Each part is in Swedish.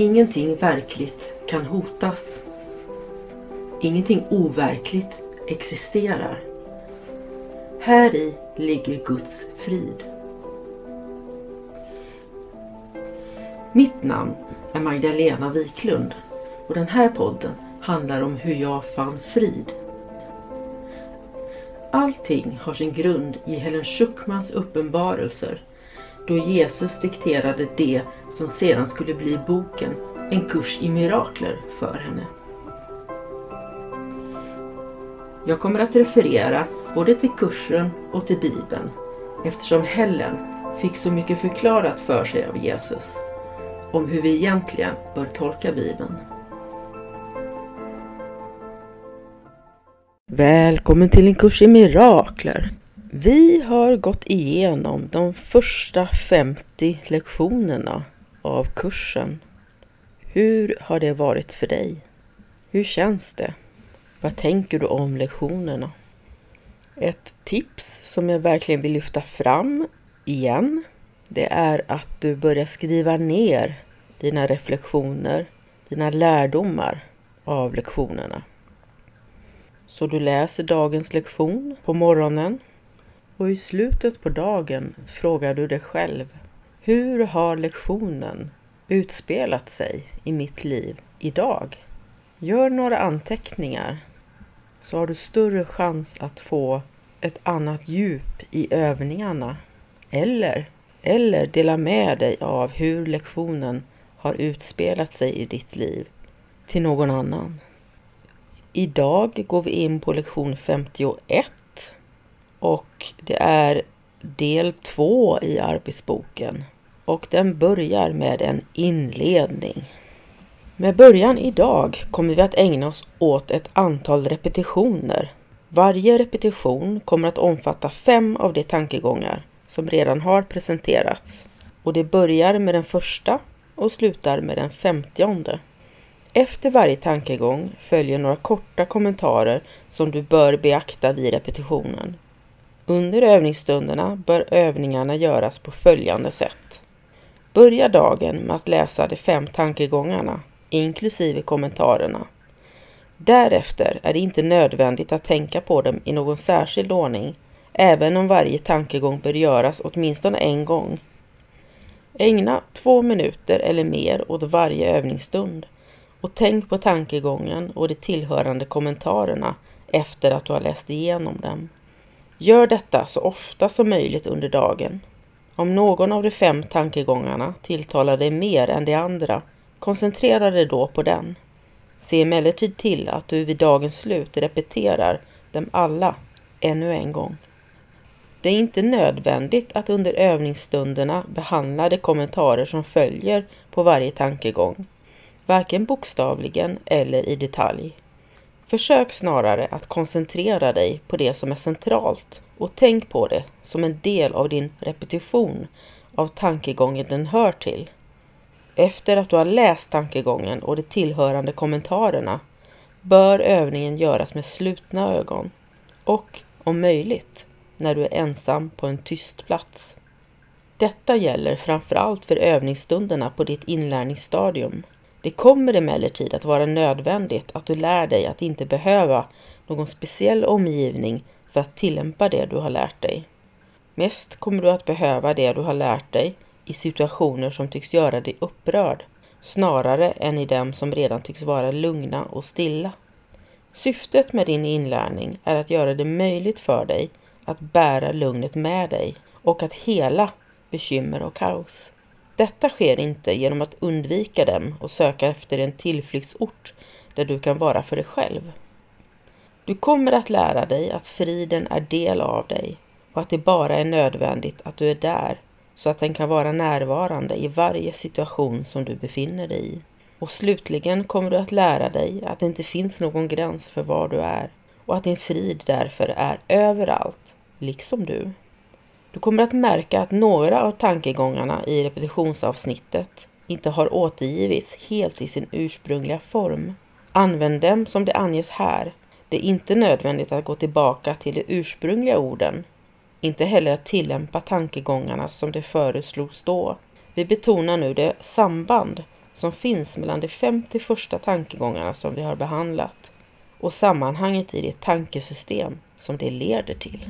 Ingenting verkligt kan hotas. Ingenting overkligt existerar. Här i ligger Guds frid. Mitt namn är Magdalena Wiklund och den här podden handlar om hur jag fann frid. Allting har sin grund i Helen Schuckmans uppenbarelser då Jesus dikterade det som sedan skulle bli boken En kurs i mirakler för henne. Jag kommer att referera både till kursen och till Bibeln eftersom Helen fick så mycket förklarat för sig av Jesus om hur vi egentligen bör tolka Bibeln. Välkommen till en kurs i mirakler! Vi har gått igenom de första 50 lektionerna av kursen. Hur har det varit för dig? Hur känns det? Vad tänker du om lektionerna? Ett tips som jag verkligen vill lyfta fram igen, det är att du börjar skriva ner dina reflektioner, dina lärdomar av lektionerna. Så du läser dagens lektion på morgonen och i slutet på dagen frågar du dig själv Hur har lektionen utspelat sig i mitt liv idag? Gör några anteckningar så har du större chans att få ett annat djup i övningarna. Eller, eller dela med dig av hur lektionen har utspelat sig i ditt liv till någon annan. Idag går vi in på lektion 51 och det är del två i arbetsboken och den börjar med en inledning. Med början idag kommer vi att ägna oss åt ett antal repetitioner. Varje repetition kommer att omfatta fem av de tankegångar som redan har presenterats och det börjar med den första och slutar med den femtionde. Efter varje tankegång följer några korta kommentarer som du bör beakta vid repetitionen. Under övningsstunderna bör övningarna göras på följande sätt. Börja dagen med att läsa de fem tankegångarna, inklusive kommentarerna. Därefter är det inte nödvändigt att tänka på dem i någon särskild ordning, även om varje tankegång bör göras åtminstone en gång. Ägna två minuter eller mer åt varje övningsstund och tänk på tankegången och de tillhörande kommentarerna efter att du har läst igenom dem. Gör detta så ofta som möjligt under dagen. Om någon av de fem tankegångarna tilltalar dig mer än de andra, koncentrera dig då på den. Se emellertid till att du vid dagens slut repeterar dem alla ännu en gång. Det är inte nödvändigt att under övningsstunderna behandla de kommentarer som följer på varje tankegång, varken bokstavligen eller i detalj. Försök snarare att koncentrera dig på det som är centralt och tänk på det som en del av din repetition av tankegången den hör till. Efter att du har läst tankegången och de tillhörande kommentarerna bör övningen göras med slutna ögon och, om möjligt, när du är ensam på en tyst plats. Detta gäller framförallt för övningsstunderna på ditt inlärningsstadium. Det kommer emellertid att vara nödvändigt att du lär dig att inte behöva någon speciell omgivning för att tillämpa det du har lärt dig. Mest kommer du att behöva det du har lärt dig i situationer som tycks göra dig upprörd, snarare än i dem som redan tycks vara lugna och stilla. Syftet med din inlärning är att göra det möjligt för dig att bära lugnet med dig och att hela bekymmer och kaos. Detta sker inte genom att undvika dem och söka efter en tillflyktsort där du kan vara för dig själv. Du kommer att lära dig att friden är del av dig och att det bara är nödvändigt att du är där så att den kan vara närvarande i varje situation som du befinner dig i. Och slutligen kommer du att lära dig att det inte finns någon gräns för var du är och att din frid därför är överallt, liksom du. Du kommer att märka att några av tankegångarna i repetitionsavsnittet inte har återgivits helt i sin ursprungliga form. Använd dem som det anges här. Det är inte nödvändigt att gå tillbaka till de ursprungliga orden. Inte heller att tillämpa tankegångarna som det föreslogs då. Vi betonar nu det samband som finns mellan de 50 första tankegångarna som vi har behandlat och sammanhanget i det tankesystem som det leder till.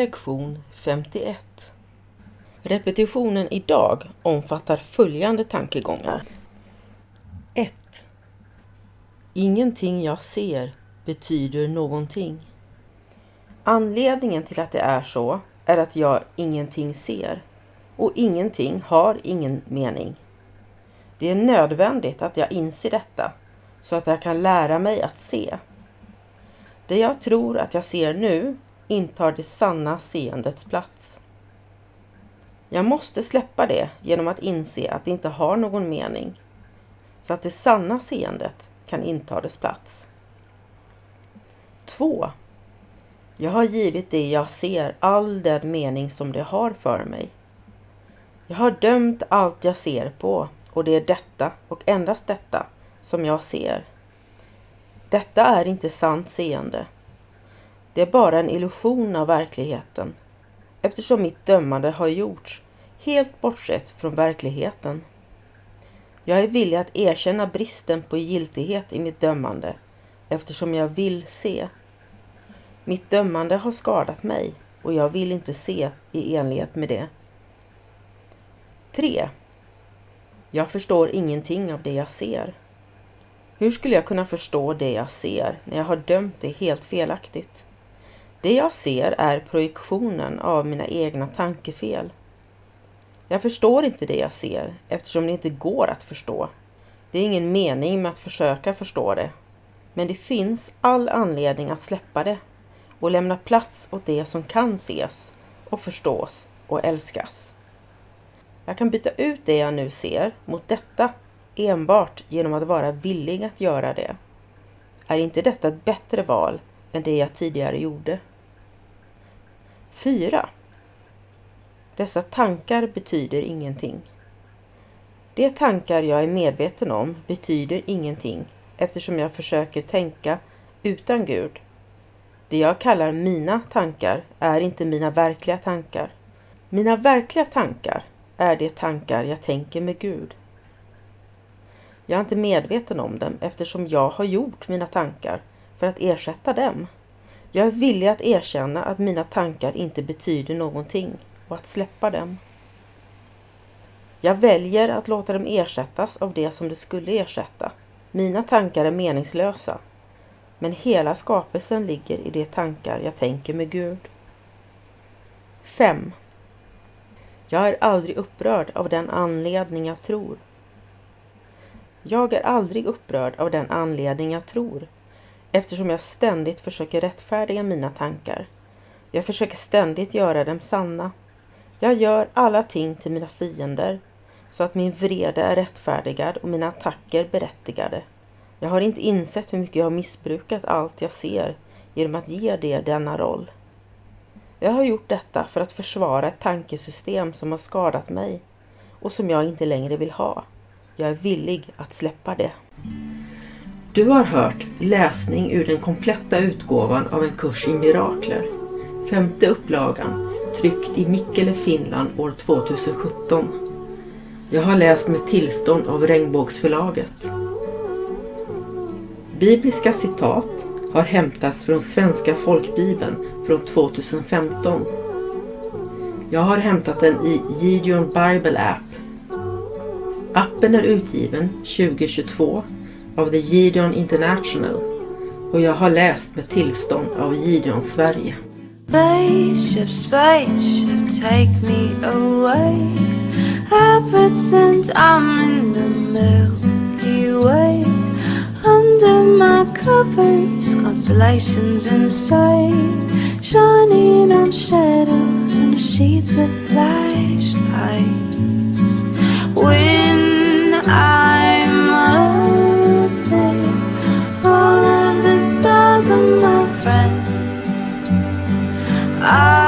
Lektion 51 Repetitionen idag omfattar följande tankegångar. 1. Ingenting jag ser betyder någonting. Anledningen till att det är så är att jag ingenting ser och ingenting har ingen mening. Det är nödvändigt att jag inser detta så att jag kan lära mig att se. Det jag tror att jag ser nu intar det sanna seendets plats. Jag måste släppa det genom att inse att det inte har någon mening, så att det sanna seendet kan inta dess plats. 2. Jag har givit det jag ser all den mening som det har för mig. Jag har dömt allt jag ser på och det är detta och endast detta som jag ser. Detta är inte sant seende det är bara en illusion av verkligheten eftersom mitt dömande har gjorts helt bortsett från verkligheten. Jag är villig att erkänna bristen på giltighet i mitt dömande eftersom jag vill se. Mitt dömande har skadat mig och jag vill inte se i enlighet med det. 3. Jag förstår ingenting av det jag ser. Hur skulle jag kunna förstå det jag ser när jag har dömt det helt felaktigt? Det jag ser är projektionen av mina egna tankefel. Jag förstår inte det jag ser eftersom det inte går att förstå. Det är ingen mening med att försöka förstå det. Men det finns all anledning att släppa det och lämna plats åt det som kan ses och förstås och älskas. Jag kan byta ut det jag nu ser mot detta enbart genom att vara villig att göra det. Är inte detta ett bättre val än det jag tidigare gjorde? 4. Dessa tankar betyder ingenting. De tankar jag är medveten om betyder ingenting eftersom jag försöker tänka utan Gud. Det jag kallar mina tankar är inte mina verkliga tankar. Mina verkliga tankar är de tankar jag tänker med Gud. Jag är inte medveten om dem eftersom jag har gjort mina tankar för att ersätta dem. Jag är villig att erkänna att mina tankar inte betyder någonting och att släppa dem. Jag väljer att låta dem ersättas av det som de skulle ersätta. Mina tankar är meningslösa, men hela skapelsen ligger i de tankar jag tänker med Gud. 5. Jag är aldrig upprörd av den anledning jag tror. Jag är aldrig upprörd av den anledning jag tror eftersom jag ständigt försöker rättfärdiga mina tankar. Jag försöker ständigt göra dem sanna. Jag gör alla ting till mina fiender så att min vrede är rättfärdigad och mina attacker berättigade. Jag har inte insett hur mycket jag har missbrukat allt jag ser genom att ge det denna roll. Jag har gjort detta för att försvara ett tankesystem som har skadat mig och som jag inte längre vill ha. Jag är villig att släppa det. Du har hört läsning ur den kompletta utgåvan av en kurs i mirakler. Femte upplagan, tryckt i Mikkele, Finland år 2017. Jag har läst med tillstånd av Regnbågsförlaget. Bibliska citat har hämtats från Svenska folkbibeln från 2015. Jag har hämtat den i Gideon Bible App. Appen är utgiven 2022 av The Gideon International. Och jag har läst med tillstånd av Gideon Sverige. Spaceship, spaceship, take me away. Habits and I'm in the Milky Way. Under my covers, constellations inside. Shining on shadows and sheets with flashlights. When I'm I